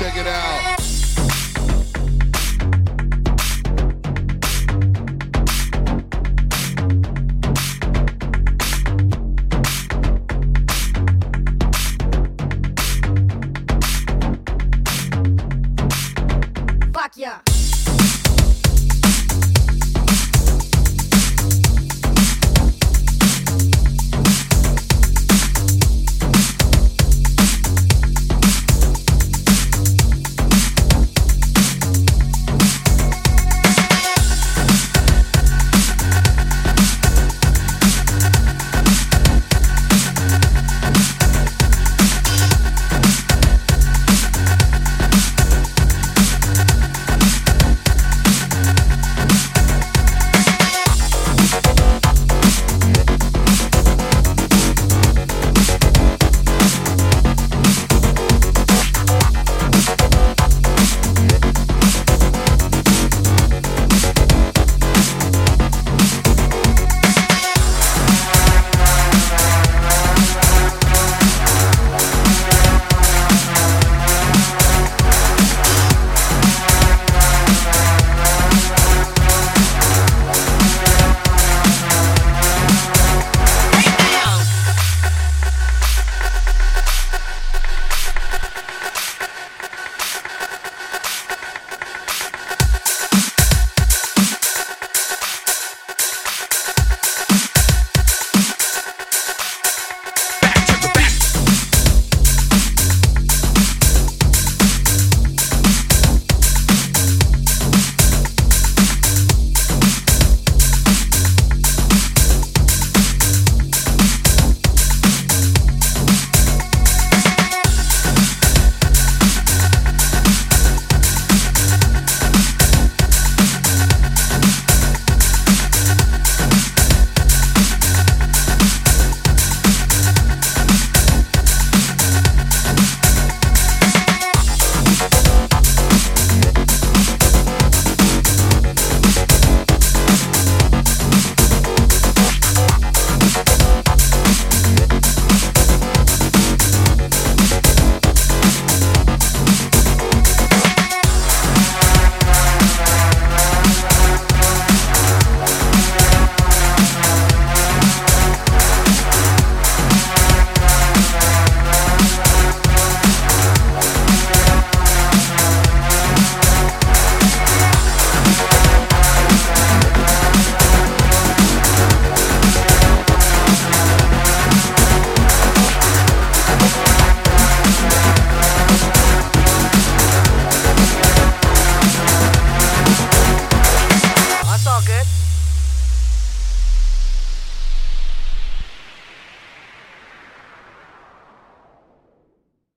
Check it out. Fuck yeah.